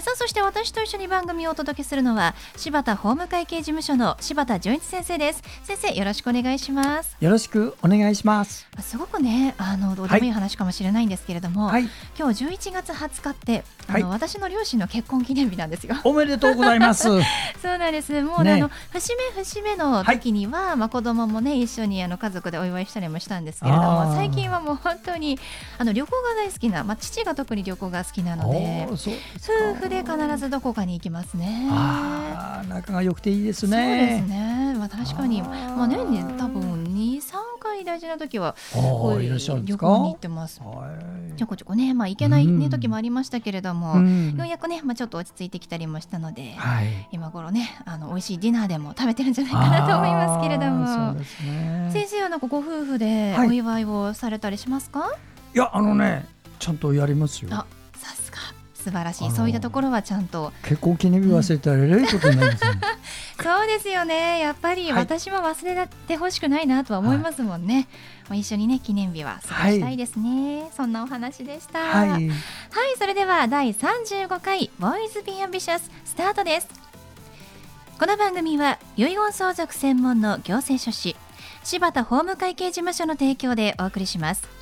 さあそして私と一緒に番組をお届けするのは柴田法務会計事務所の柴田純一先生です。先生よろしくお願いします。よろしくお願いします。すごくねあのどうでもいい話かもしれないんですけれども、はい、今日11月20日ってあの、はい、私の両親の結婚記念日なんですよ。おめでとうございます。そうなんです。もう、ね、あの節目節目の時には、はい、まあ子供もね一緒にあの家族でお祝いしたりもしたんですけれども最近はもう本当にあの旅行が大好きなまあ父が特に旅行が好きなので夫婦で必ずどこかに行きますね。ああ、仲が良くていいですね。そうですね。まあ確かにまあ年に多分二三回大事な時はこう旅行に行ってます。ちょこちょこね、まあ行けないね時もありましたけれども、うん、ようやくねまあちょっと落ち着いてきたりもしたので、はい、今頃ねあの美味しいディナーでも食べてるんじゃないかなと思いますけれども、ね、先生はなんかご夫婦でお祝いをされたりしますか？はい、いやあのねちゃんとやりますよ。あ素晴らしい。そういったところはちゃんと。結婚記念日忘れたらえらいことになります、ね。そうですよね。やっぱり私も忘れてほしくないなとは思いますもんね、はい、一緒にね記念日は過ごしたいですね、はい、そんなお話でした。はい、はい、それでは第35回ボーイズビーアンビシャススタートです。この番組は遺言相続専門の行政書士柴田法務会計事務所の提供でお送りします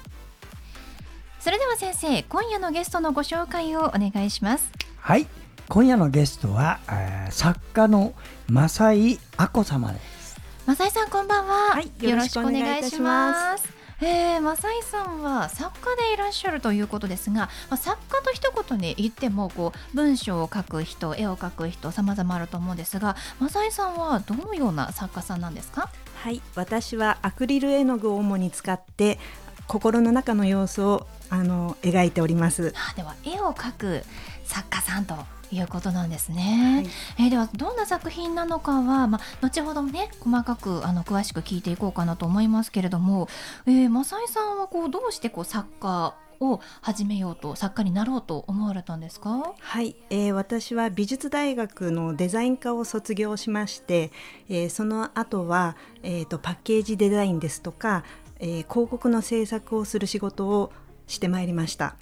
それでは先生今夜のゲストのご紹介をお願いします。はい。今夜のゲストは、えー、作家の正井亜子様です。正井さんこんばんは、はい、よろしくお願いします。えー、正井さんは作家でいらっしゃるということですが、まあ、作家と一言で言ってもこう文章を書く人絵を描く人さまざまあると思うんですが正井さんはどのような作家さんなんですか？はい。私はアクリル絵の具を主に使って心の中の様子をあの描いております。では絵を描く作家さんということなんですね。はい、えー、ではどんな作品なのかは、まあ、後ほどね細かくあの詳しく聞いていこうかなと思いますけれども、えー、正井さんはこうどうしてこう作家を始めようと作家になろうと思われたんですか？はい、えー、私は美術大学のデザイン科を卒業しまして、えー、その後は、えーとパッケージデザインですとか、えー、広告の制作をする仕事をしてまいりました。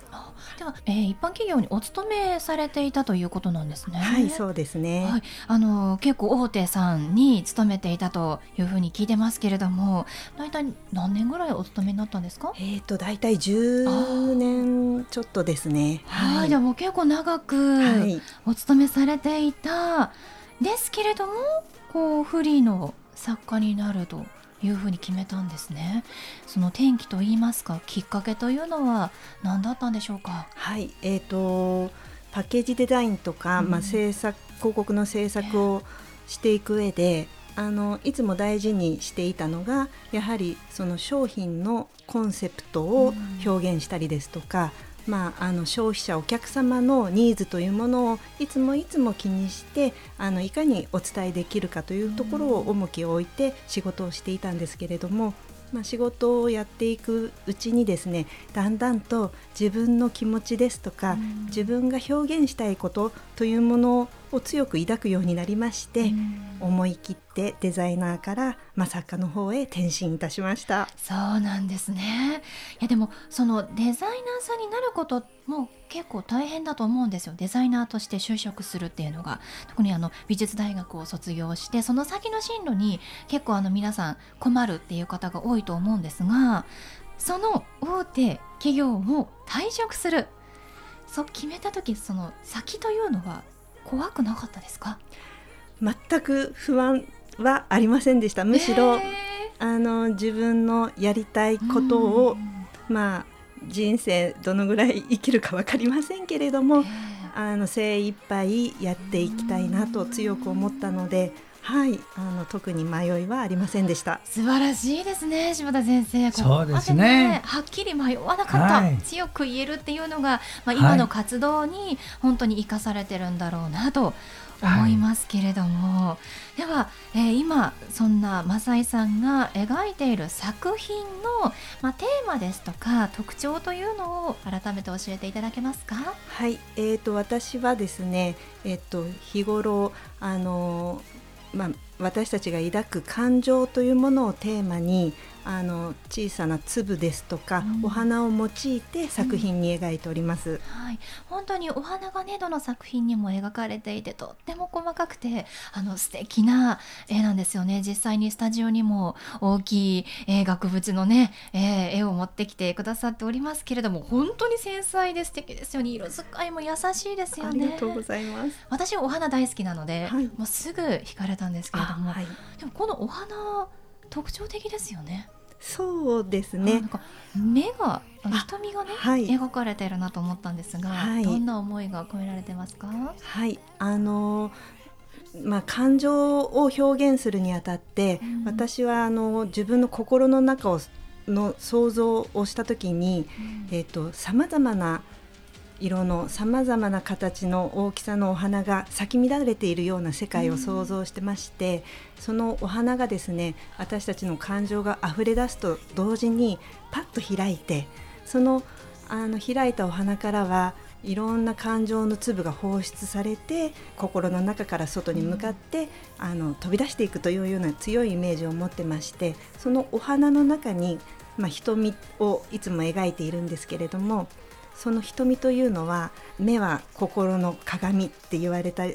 では、えー、一般企業にお勤めされていたということなんですね。はい、そうですね。はい、あの結構大手さんに勤めていたというふうに聞いてますけれども、大体何年ぐらいお勤めになったんですか？えっ、ー、と大体10年ちょっとですね。はい、じゃあもう結構長くお勤めされていた、ですけれども、こうフリーの作家になると。いうふうに決めたんですね。その転機と言いますかきっかけというのは何だったんでしょうか？はいえーと、パッケージデザインとか、うん、まあ、制作広告の制作をしていく上で、あのいつも大事にしていたのがやはりその商品のコンセプトを表現したりですとか、まあ、あの消費者お客様のニーズというものをいつもいつも気にしてあのいかにお伝えできるかというところを重きを置いて仕事をしていたんですけれども、まあ、仕事をやっていくうちにですねだんだんと自分の気持ちですとか自分が表現したいことというものを強く抱くようになりまして思い切ってデザイナーから、まあ、作家の方へ転身いたしました。そうなんですね。いやでもそのデザイナーさんになることも結構大変だと思うんですよ。デザイナーとして就職するっていうのが。特にあの美術大学を卒業してその先の進路に結構あの皆さん困るっていう方が多いと思うんですがその大手企業を退職する。そう決めた時その先というのは怖くなかったですか？全く不安はありませんでした。むしろ、あの自分のやりたいことを、まあ人生どのぐらい生きるか分かりませんけれども、あの精一杯やっていきたいなと強く思ったのではい、あの特に迷いはありませんでした。素晴らしいですね柴田先生。そうですね。はっきり迷わなかった、はい。強く言えるっていうのが、まあ、今の活動に本当に生かされてるんだろうなと思いますけれども、では、えー今そんな正井さんが描いている作品の、まあ、テーマですとか特徴というのを改めて教えていただけますか？はい、えー、と私はですね、えー、と日頃あの、まあ、私たちが抱く感情というものをテーマにあの小さな粒ですとか、うん。お花を用いて作品に描いております。はい、本当にお花がねどの作品にも描かれていてとっても細かくてあの素敵な絵なんですよね。実際にスタジオにも大きい、えー額縁のね、えー絵を持ってきてくださっておりますけれども本当に繊細で素敵ですよね。色使いも優しいですよありねがとうございます。私お花大好きなので、はい。もうすぐ惹かれたんですけれども、はい、でもこのお花特徴的ですよね。そうですね。あなん。か目が瞳がね、はい。描かれているなと思ったんですが、はい。どんな思いが込められてますか？はい、あのまあ、感情を表現するにあたって、うん。私はあの自分の心の中をの想像をした時にえー、と様々な色の様々な形の大きさのお花が咲き乱れているような世界を想像してまして、そのお花がですね私たちの感情が溢れ出すと同時にパッと開いてそのあの開いたお花からはいろんな感情の粒が放出されて心の中から外に向かって、あの飛び出していくというような強いイメージを持ってましてそのお花の中に、まあ、瞳をいつも描いているんですけれどもその瞳というのは目は心の鏡って言われたは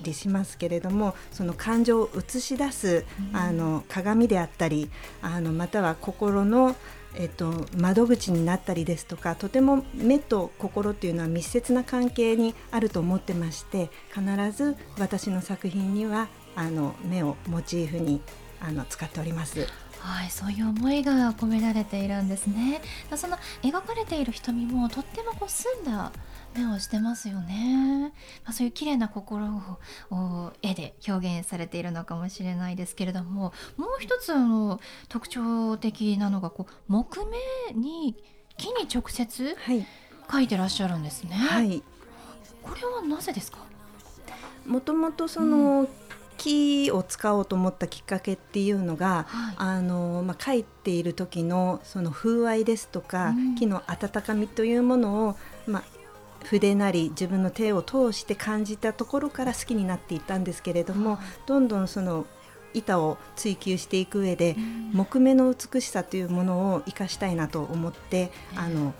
いりしますけれどもその感情を映し出す、うんあの鏡であったりあのまたは心の、えっと、窓口になったりですとかとても目と心っていうのは密接な関係にあると思ってまして必ず私の作品にはあの目をモチーフにあの使っております。はい、そういう思いが込められているんですね。その描かれている瞳もとってもこう澄んだ目をしてますよね。まあ、そういう綺麗な心をお絵で表現されているのかもしれないですけれども、もう一つあの特徴的なのがこう木目に木に直接はい、描いてらっしゃるんですね。はいこれはなぜですか？もともとその、木を使おうと思ったきっかけっていうのが、はい。あのまあ、書いている時のその風合いですとか、うん。木の温かみというものを、まあ、筆なり自分の手を通して感じたところから好きになっていったんですけれども、どんどんその板を追求していく上で、木目の美しさというものを生かしたいなと思って、あの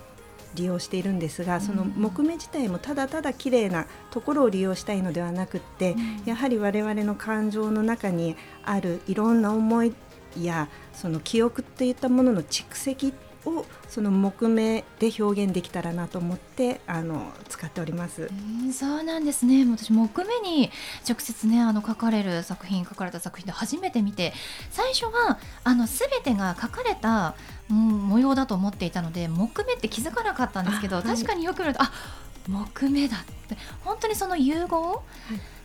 利用しているんですが、その木目自体もただただ綺麗なところを利用したいのではなくって、やはり我々の感情の中にあるいろんな思いやその記憶といったものの蓄積をその木目で表現できたらなと思ってあの使っております。うんそうなんですね。私木目に直接ねあの書かれる作品書かれた作品で初めて見て、最初はあのすべてが書かれた、うん、模様だと思っていたので木目って気づかなかったんですけど、あはい確かによく見るとあ木目だって本当にその融合、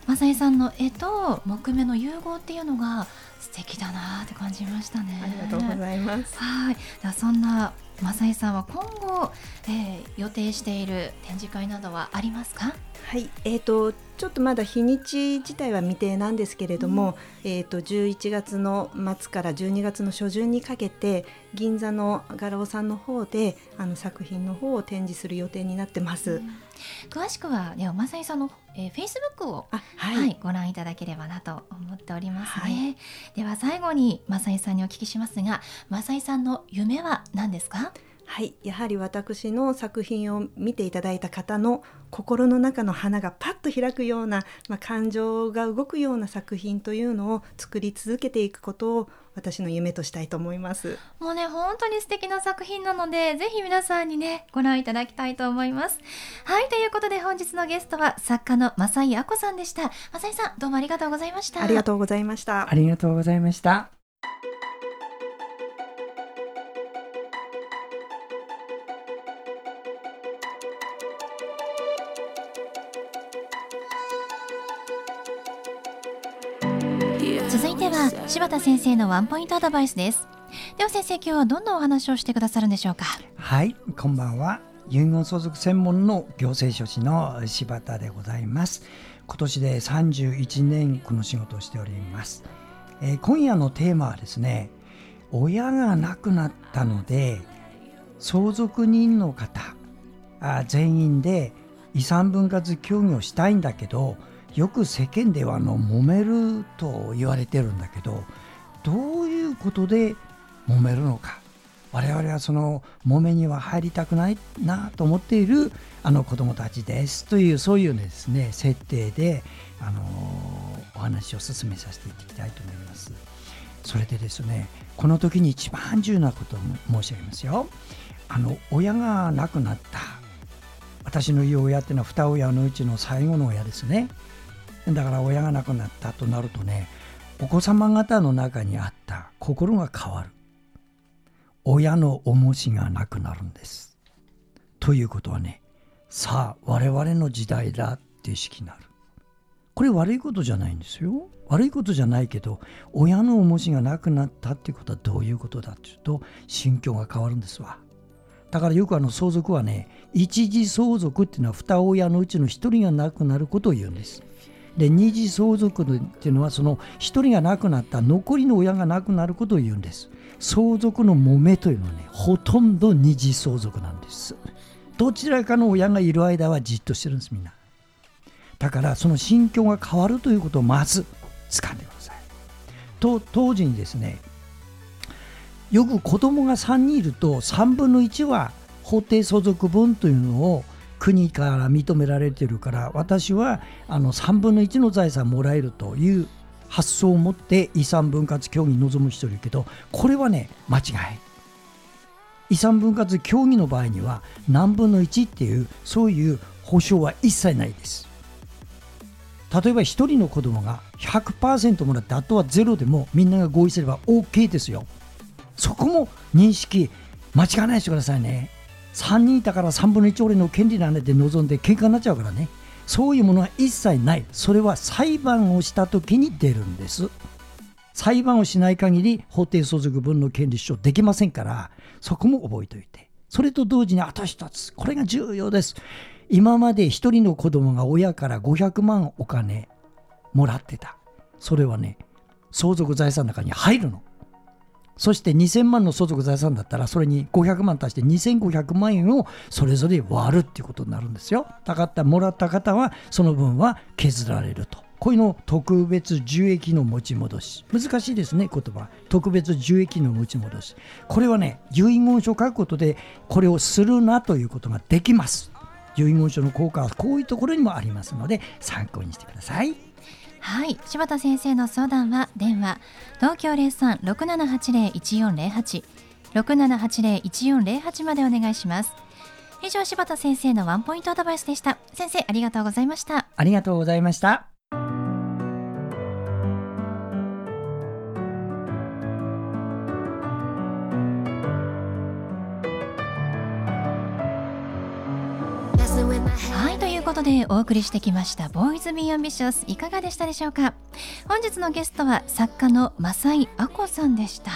正井さんの絵と木目の融合っていうのが素敵だなって感じましたね。ありがとうございます。はい、ではそんな正井さんは今後、えー予定している展示会などはありますか？はい、えー、とちょっとまだ日にち自体は未定なんですけれども、えー、と11月の末から12月の初旬にかけて銀座の画廊さんの方であの作品の方を展示する予定になってます。詳しくはでは正井さんの、えー、フェイスブックをあは、はいい、ご覧いただければなと思っておりますはね。では最後に正井さんにお聞きしますが、正井さんの夢は何ですか？はい、やはり私の作品を見ていただいた方の心の中の花がパッと開くような、まあ、感情が動くような作品というのを作り続けていくことを私の夢としたいと思います。もうね本当に素敵な作品なのでぜひ皆さんにねご覧いただきたいと思います。はいということで本日のゲストは作家の正井亜子さんでした。正井さんどうもありがとうございました。ありがとうございましたあ。りがとうございました。続いては柴田先生のワンポイントアドバイスです。では先生今日はどんなお話をしてくださるんでしょうか？はいこんばんは。遺言相続専門の行政書士の柴田でございます。今年で31年この仕事をしております、えー、今夜のテーマはですね親が亡くなったので相続人の方あ全員で遺産分割協議をしたいんだけどよく世間ではあの揉めると言われてるんだけどどういうことで揉めるのか我々はその揉めには入りたくないなと思っているあの子どもたちですというそういうですね設定であのお話を進めさせていきたいと思います。それでですねこの時に一番重要なことを申し上げますよ。あの親が亡くなった私の言う親っていうのは二親のうちの最後の親ですね。だから親が亡くなったとなるとねお子様方の中にあった心が変わる。親の重しがなくなるんです。ということはねさあ我々の時代だって意識になる。これ悪いことじゃないんですよ。悪いことじゃないけど親の重しがなくなったっていうことはどういうことだっていうと心境が変わるんですわ。だからよくあの相続はね一時相続っていうのは二親のうちの一人が亡くなることを言うんです。で二次相続っていうのはその一人が亡くなった残りの親が亡くなることを言うんです。相続の揉めというのはねほとんど二次相続なんです。どちらかの親がいる間はじっとしてるんですみんな。だからその心境が変わるということをまず掴んでください。と当時にですねよく子供が3人いると3分の1は法定相続分というのを国から認められてるから私はあの3分の1の財産もらえるという発想を持って遺産分割協議に臨む人いるけどこれはね間違い。遺産分割協議の場合には何分の1っていうそういう保証は一切ないです。例えば1人の子供が100%もらってあとはゼロでもみんなが合意すれば OK ですよ。そこも認識間違わないでくださいね。3人いたから3分の1俺の権利なんで望んで喧嘩になっちゃうからね。そういうものは一切ない。それは裁判をした時に出るんです。裁判をしない限り法定相続分の権利主張できませんからそこも覚えておいて。それと同時にあと一つこれが重要です。今まで1人の子供が親から500万お金もらってた。それはね相続財産の中に入るの。そして2000万の相続財産だったらそれに500万足して2500万円をそれぞれ割るっていうことになるんですよ。だからもらった方はその分は削られると。こういうのを特別受益の持ち戻し。難しいですね、言葉。特別受益の持ち戻し。これはね、遺言書を書くことでこれをするなということができます。遺言書の効果はこういうところにもありますので参考にしてください。はい。柴田先生の相談は電話東京零三六七八零一四零八。六七八零一四零八までお願いします。以上柴田先生のワンポイントアドバイスでした。先生ありがとうございました。ありがとうございました。ことでお送りしてきました「ボーイズ・ビー・アンビシャス」いかがでしたでしょうか？本日のゲストは作家の正井亜子さんでした。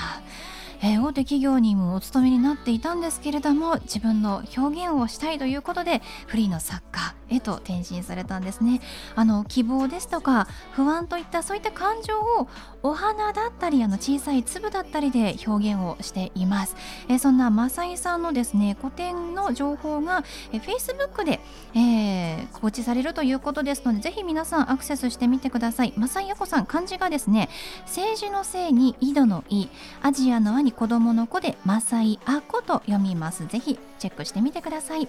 えー、大手企業にもお勤めになっていたんですけれども自分の表現をしたいということでフリーの作へと転身されたんですね。あの希望ですとか不安といったそういった感情をお花だったりあの小さい粒だったりで表現をしています、え、そんな正井さんのですね古典の情報が、えー、Facebook で、えー、告知されるということですのでぜひ皆さんアクセスしてみてください。正井亜子さん漢字がですね政治のせいに井戸の井アジアの輪に子供の子で正井亜子と読みます。ぜひチェックしてみてください。